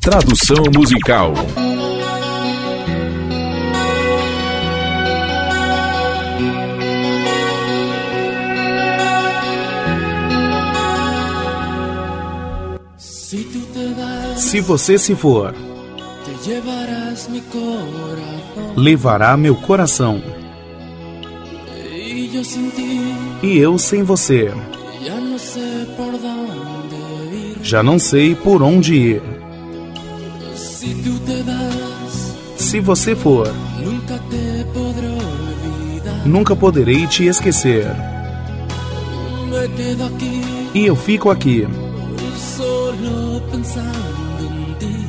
Tradução musical. Se você se for, levará meu coração. E eu sem você, já não sei por onde ir. Se você for, nunca poderei te esquecer. E eu fico aqui,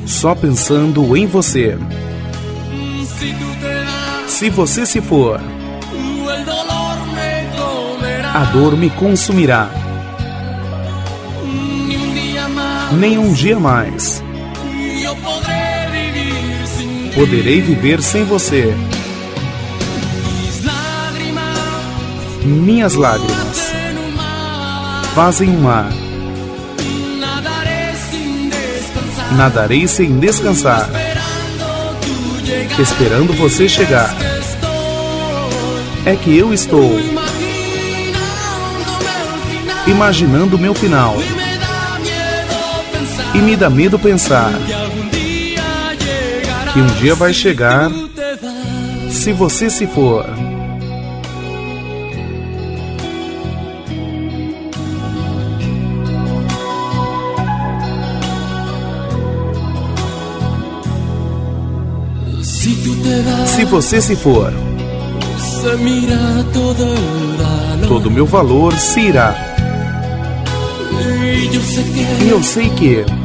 só pensando em você. Se você se for, a dor me consumirá. Nem um dia mais poderei viver sem você. Minhas lágrimas fazem um mar. Nadarei sem descansar, esperando você chegar. É que eu estou imaginando meu final. E me dá medo pensar que um dia vai chegar se você se for. Se você se for, todo meu valor se irá. E eu sei que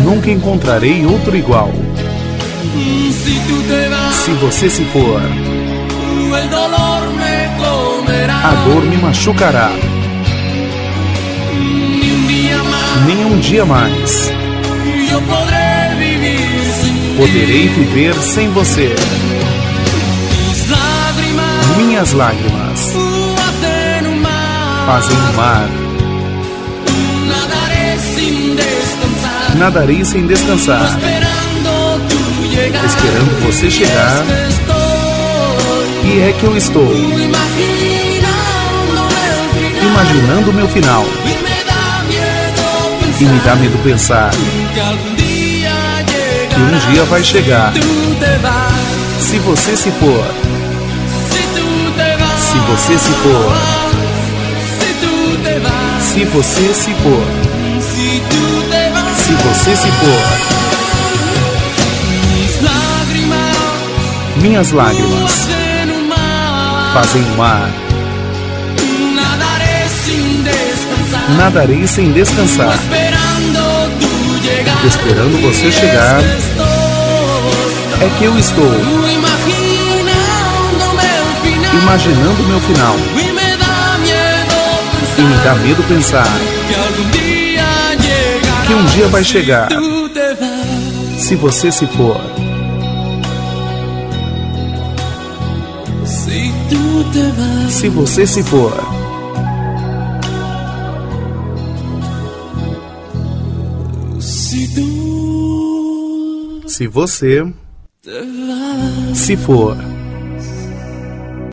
nunca encontrarei outro igual. Se você se for, a dor me machucará. Nem um dia mais poderei viver sem você. Minhas lágrimas fazem um mar. Nadarei sem descansar, esperando você chegar. E é que eu estou imaginando o meu final. E me dá medo pensar que um dia vai chegar. Se você se for, se você se for, se você se for, se você se for, minhas lágrimas fazem um mar. Nadarei sem descansar. Esperando você chegar, é que eu estou. Imaginando meu final. E me dá medo pensar que um dia vai chegar se você se for. Se você se for. Se você se for